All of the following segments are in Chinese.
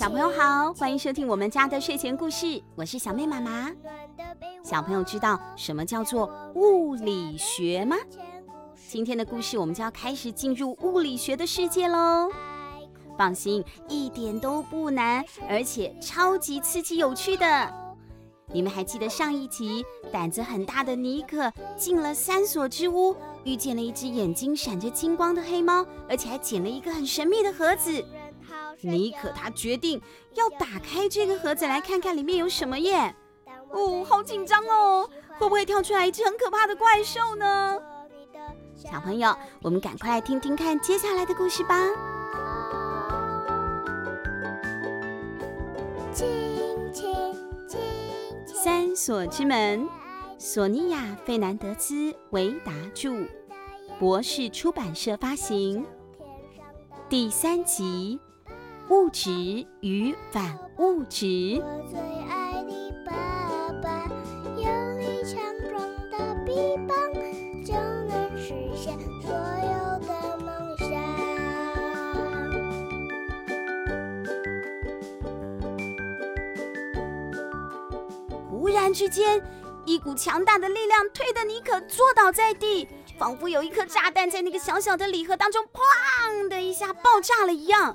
小朋友好，欢迎收听我们家的睡前故事，我是小妹妈妈。小朋友知道什么叫做物理学吗？今天的故事我们就要开始进入物理学的世界喽。放心，一点都不难，而且超级刺激有趣的。你们还记得上一集胆子很大的尼可进了三所之屋，遇见了一只眼睛闪着金光的黑猫，而且还捡了一个很神秘的盒子。尼可他决定要打开这个盒子来看看里面有什么耶！哦，好紧张哦，会不会跳出来一只很可怕的怪兽呢？小朋友，我们赶快来听听看接下来的故事吧。三所之门，索尼娅·费南德兹维达著，博士出版社发行，第三集。物质与反物质。我最爱的爸爸，有力强壮的臂膀，就能实现所有的梦想。忽然之间，一股强大的力量推得尼可坐倒在地，仿佛有一颗炸弹在那个小小的礼盒当中，砰的一下爆炸了一样。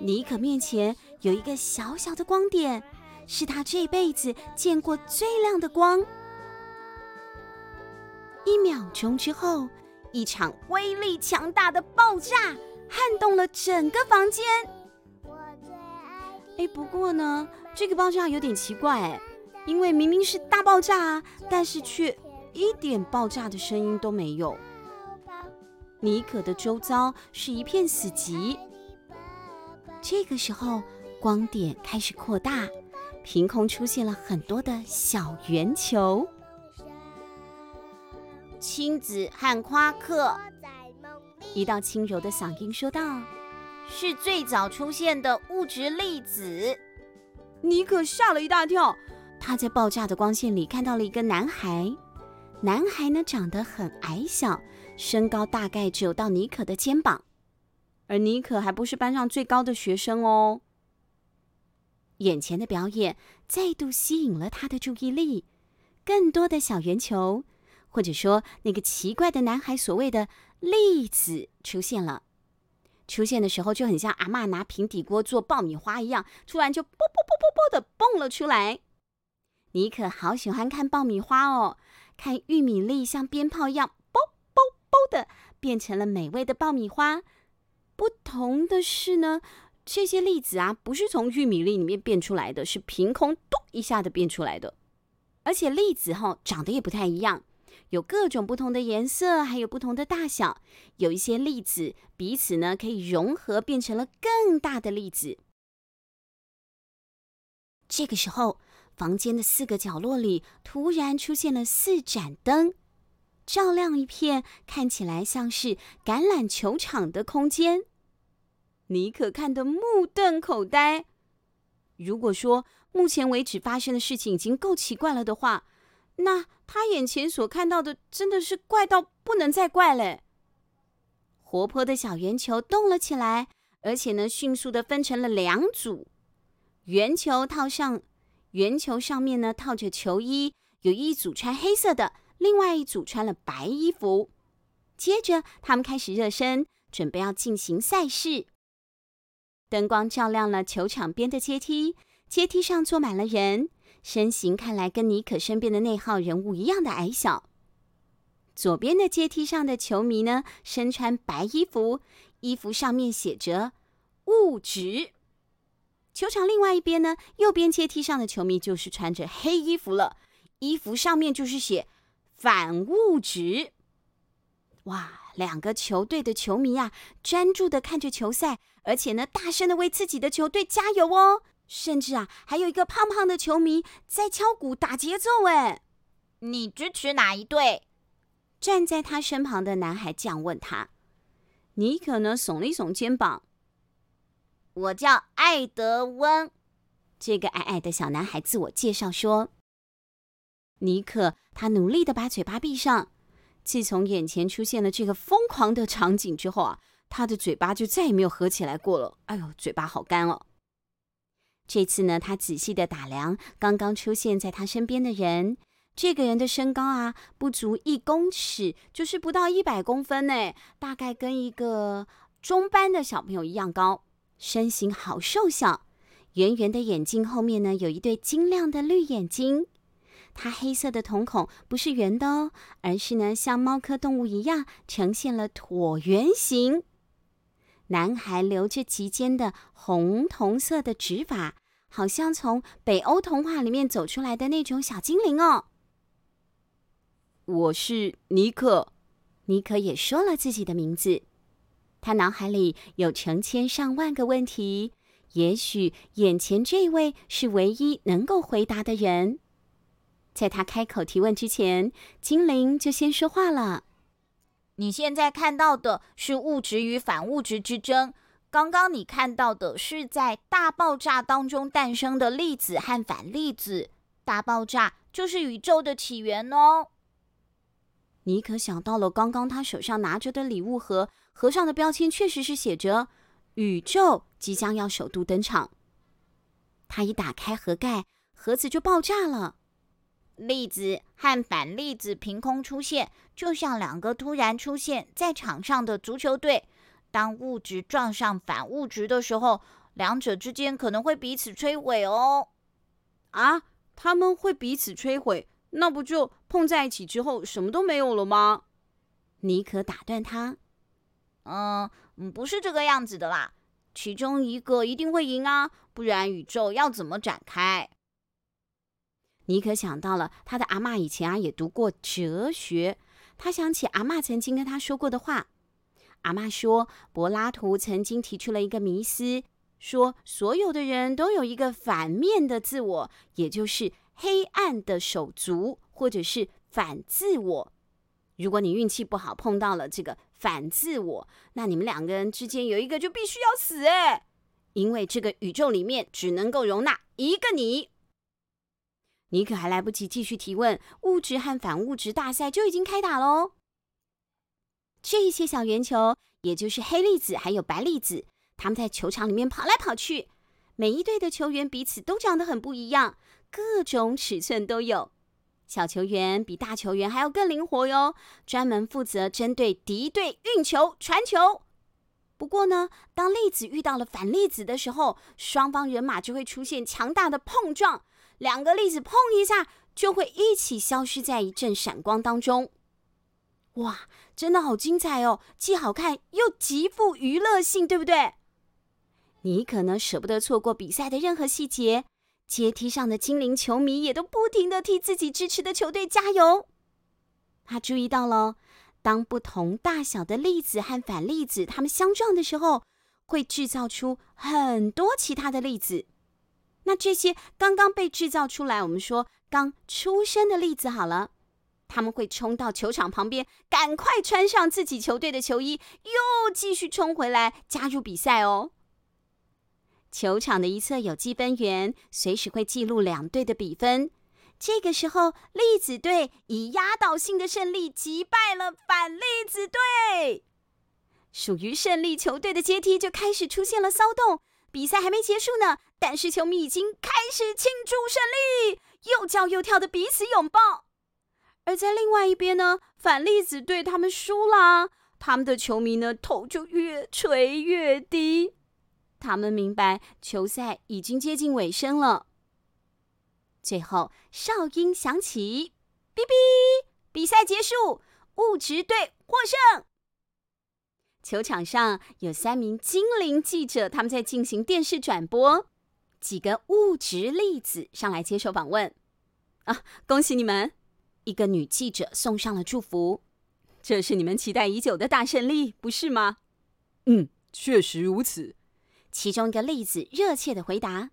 尼可面前有一个小小的光点，是他这辈子见过最亮的光。一秒钟之后，一场威力强大的爆炸撼动了整个房间。哎，不过呢，这个爆炸有点奇怪，因为明明是大爆炸啊，但是却一点爆炸的声音都没有。尼可的周遭是一片死寂。这个时候，光点开始扩大，凭空出现了很多的小圆球。氢子和夸克，一道轻柔的嗓音说道：“是最早出现的物质粒子。”尼可吓了一大跳，他在爆炸的光线里看到了一个男孩。男孩呢，长得很矮小，身高大概只有到尼可的肩膀。而尼可还不是班上最高的学生哦。眼前的表演再度吸引了他的注意力，更多的小圆球，或者说那个奇怪的男孩所谓的粒子出现了。出现的时候就很像阿嬷拿平底锅做爆米花一样，突然就啵啵啵啵啵的蹦了出来。尼可好喜欢看爆米花哦，看玉米粒像鞭炮一样啵啵啵的变成了美味的爆米花。不同的是呢，这些粒子啊，不是从玉米粒里面变出来的，是凭空咚一下子变出来的。而且粒子哈长得也不太一样，有各种不同的颜色，还有不同的大小。有一些粒子彼此呢可以融合，变成了更大的粒子。这个时候，房间的四个角落里突然出现了四盏灯，照亮一片看起来像是橄榄球场的空间。尼可看得目瞪口呆。如果说目前为止发生的事情已经够奇怪了的话，那他眼前所看到的真的是怪到不能再怪嘞。活泼的小圆球动了起来，而且呢，迅速的分成了两组。圆球套上，圆球上面呢套着球衣，有一组穿黑色的，另外一组穿了白衣服。接着，他们开始热身，准备要进行赛事。灯光照亮了球场边的阶梯，阶梯上坐满了人，身形看来跟尼可身边的那号人物一样的矮小。左边的阶梯上的球迷呢，身穿白衣服，衣服上面写着“物质”。球场另外一边呢，右边阶梯上的球迷就是穿着黑衣服了，衣服上面就是写“反物质”。哇！两个球队的球迷啊，专注的看着球赛，而且呢，大声的为自己的球队加油哦。甚至啊，还有一个胖胖的球迷在敲鼓打节奏。哎，你支持哪一队？站在他身旁的男孩这样问他。尼克呢，耸了一耸肩膀。我叫艾德温。这个矮矮的小男孩自我介绍说。尼可他努力的把嘴巴闭上。自从眼前出现了这个疯狂的场景之后啊，他的嘴巴就再也没有合起来过了。哎呦，嘴巴好干哦！这次呢，他仔细的打量刚刚出现在他身边的人。这个人的身高啊，不足一公尺，就是不到一百公分呢，大概跟一个中班的小朋友一样高，身形好瘦小，圆圆的眼睛后面呢，有一对晶亮的绿眼睛。他黑色的瞳孔不是圆的哦，而是呢，像猫科动物一样呈现了椭圆形。男孩留着及肩的红铜色的直发，好像从北欧童话里面走出来的那种小精灵哦。我是尼克，尼克也说了自己的名字。他脑海里有成千上万个问题，也许眼前这位是唯一能够回答的人。在他开口提问之前，精灵就先说话了：“你现在看到的是物质与反物质之争。刚刚你看到的是在大爆炸当中诞生的粒子和反粒子。大爆炸就是宇宙的起源哦。”尼可想到了刚刚他手上拿着的礼物盒，盒上的标签确实是写着“宇宙即将要首度登场”。他一打开盒盖，盒子就爆炸了，粒子和反粒子凭空出现，就像两个突然出现在场上的足球队。当物质撞上反物质的时候，两者之间可能会彼此摧毁哦。啊，他们会彼此摧毁？那不就碰在一起之后什么都没有了吗？尼可打断他：“嗯，不是这个样子的啦。其中一个一定会赢啊，不然宇宙要怎么展开？”尼克想到了他的阿嬷以前啊也读过哲学，他想起阿嬷曾经跟他说过的话。阿嬷说，柏拉图曾经提出了一个迷思，说所有的人都有一个反面的自我，也就是。黑暗的手足，或者是反自我。如果你运气不好碰到了这个反自我，那你们两个人之间有一个就必须要死诶，因为这个宇宙里面只能够容纳一个你。你可还来不及继续提问，物质和反物质大赛就已经开打喽。这些小圆球，也就是黑粒子还有白粒子，他们在球场里面跑来跑去。每一队的球员彼此都长得很不一样。各种尺寸都有，小球员比大球员还要更灵活哟，专门负责针对敌队运球、传球。不过呢，当粒子遇到了反粒子的时候，双方人马就会出现强大的碰撞，两个粒子碰一下，就会一起消失在一阵闪光当中。哇，真的好精彩哦，既好看又极富娱乐性，对不对？你可能舍不得错过比赛的任何细节。阶梯上的精灵球迷也都不停的替自己支持的球队加油。他注意到了，当不同大小的粒子和反粒子它们相撞的时候，会制造出很多其他的粒子。那这些刚刚被制造出来，我们说刚出生的粒子好了，他们会冲到球场旁边，赶快穿上自己球队的球衣，又继续冲回来加入比赛哦。球场的一侧有积分员，随时会记录两队的比分。这个时候，粒子队以压倒性的胜利击败了反粒子队，属于胜利球队的阶梯就开始出现了骚动。比赛还没结束呢，但是球迷已经开始庆祝胜利，又叫又跳的彼此拥抱。而在另外一边呢，反粒子队他们输了，他们的球迷呢，头就越垂越低。他们明白球赛已经接近尾声了。最后哨音响起，哔哔，比赛结束，物质队获胜。球场上有三名精灵记者，他们在进行电视转播。几个物质粒子上来接受访问。啊，恭喜你们！一个女记者送上了祝福。这是你们期待已久的大胜利，不是吗？嗯，确实如此。其中一个粒子热切的回答：“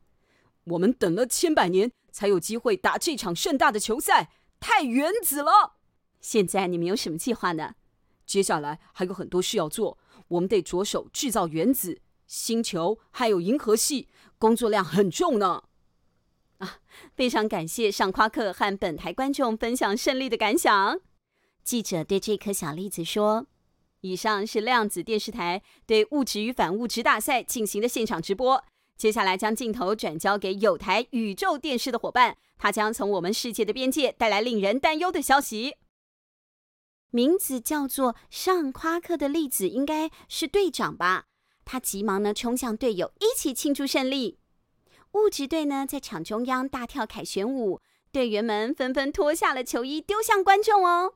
我们等了千百年，才有机会打这场盛大的球赛，太原子了！现在你们有什么计划呢？接下来还有很多事要做，我们得着手制造原子、星球，还有银河系，工作量很重呢。”啊，非常感谢上夸克和本台观众分享胜利的感想。记者对这颗小粒子说。以上是量子电视台对物质与反物质大赛进行的现场直播。接下来将镜头转交给有台宇宙电视的伙伴，他将从我们世界的边界带来令人担忧的消息。名字叫做尚夸克的粒子应该是队长吧？他急忙呢冲向队友，一起庆祝胜利。物质队呢在场中央大跳凯旋舞，队员们纷纷脱下了球衣丢向观众哦。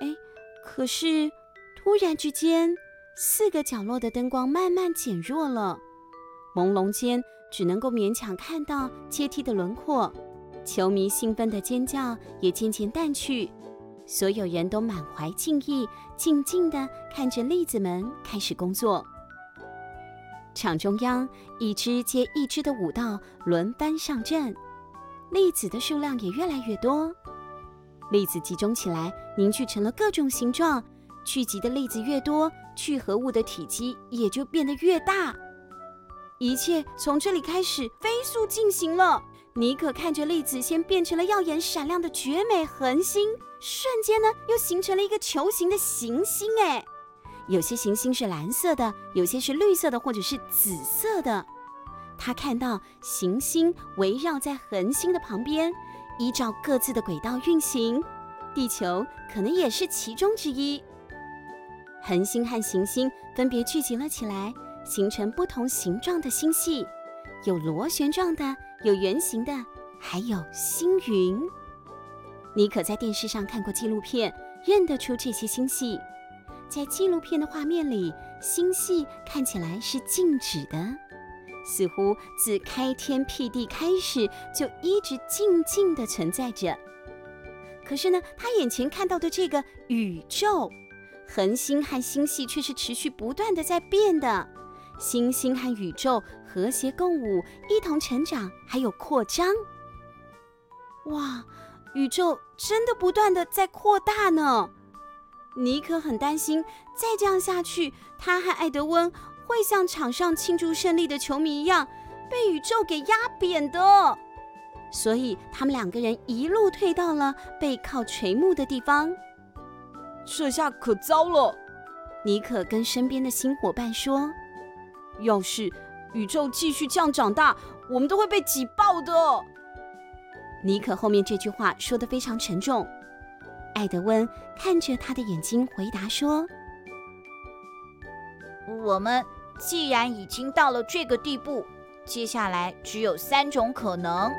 哎，可是。突然之间，四个角落的灯光慢慢减弱了，朦胧间只能够勉强看到阶梯的轮廓。球迷兴奋的尖叫也渐渐淡去，所有人都满怀敬意，静静地看着粒子们开始工作。场中央，一支接一支的舞蹈轮番上阵，粒子的数量也越来越多，粒子集中起来，凝聚成了各种形状。聚集的粒子越多，聚合物的体积也就变得越大。一切从这里开始飞速进行了。妮可看着粒子先变成了耀眼闪亮的绝美恒星，瞬间呢又形成了一个球形的行星。哎，有些行星是蓝色的，有些是绿色的，或者是紫色的。他看到行星围绕在恒星的旁边，依照各自的轨道运行。地球可能也是其中之一。恒星和行星分别聚集了起来，形成不同形状的星系，有螺旋状的，有圆形的，还有星云。妮可在电视上看过纪录片，认得出这些星系。在纪录片的画面里，星系看起来是静止的，似乎自开天辟地开始就一直静静地存在着。可是呢，他眼前看到的这个宇宙。恒星和星系却是持续不断的在变的，星星和宇宙和谐共舞，一同成长，还有扩张。哇，宇宙真的不断的在扩大呢！妮可很担心，再这样下去，他和艾德温会像场上庆祝胜利的球迷一样，被宇宙给压扁的。所以他们两个人一路退到了背靠垂木的地方。这下可糟了，妮可跟身边的新伙伴说：“要是宇宙继续这样长大，我们都会被挤爆的。”妮可后面这句话说的非常沉重。艾德温看着他的眼睛回答说：“我们既然已经到了这个地步，接下来只有三种可能。”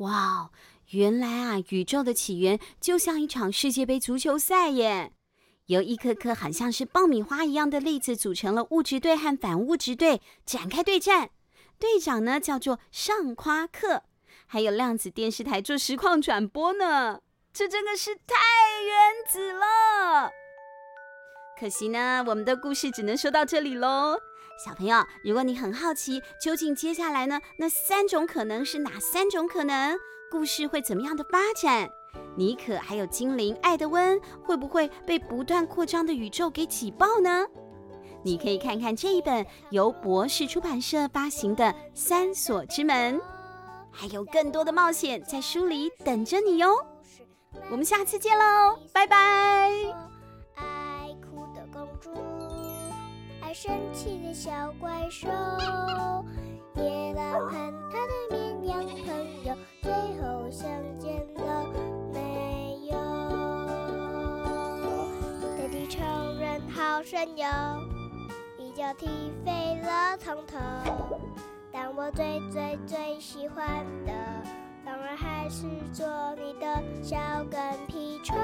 哇，原来啊，宇宙的起源就像一场世界杯足球赛耶！由一颗颗好像是爆米花一样的粒子组成了物质队和反物质队，展开对战。队长呢叫做尚夸克，还有量子电视台做实况转播呢。这真的是太原子了！可惜呢，我们的故事只能说到这里喽。小朋友，如果你很好奇，究竟接下来呢，那三种可能是哪三种可能？故事会怎么样的发展？妮可还有精灵艾德温会不会被不断扩张的宇宙给挤爆呢？你可以看看这一本由博士出版社发行的《三锁之门》，还有更多的冒险在书里等着你哟。我们下次见喽，拜拜。生气的小怪兽，野狼和他的绵羊朋友，最后相见了没有？德迪超人好神勇，一脚踢飞了从头。但我最最最喜欢的，当然还是做你的小跟屁虫。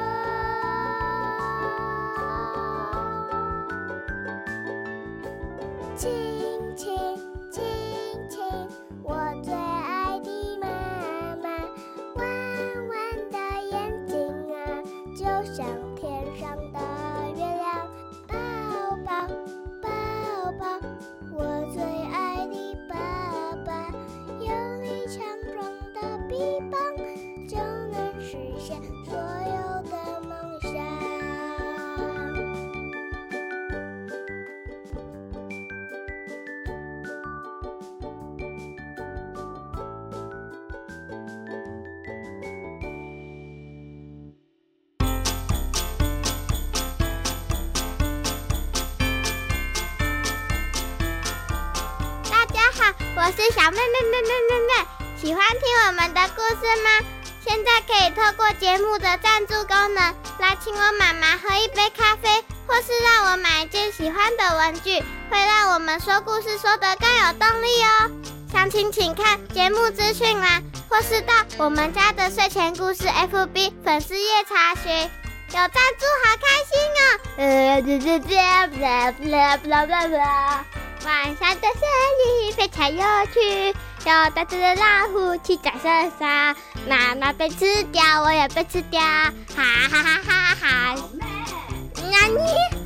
see. 我是小妹妹妹妹妹妹，喜欢听我们的故事吗？现在可以透过节目的赞助功能来请我妈妈喝一杯咖啡，或是让我买一件喜欢的文具，会让我们说故事说得更有动力哦。详情请看节目资讯栏，或是到我们家的睡前故事 FB 粉丝页查询。有赞助好开心哦！呃，啦啦啦啦啦啦，晚上的森林非常有趣，有大只的老虎骑在身上，妈妈被吃掉，我也被吃掉，哈哈哈哈哈哈！那你。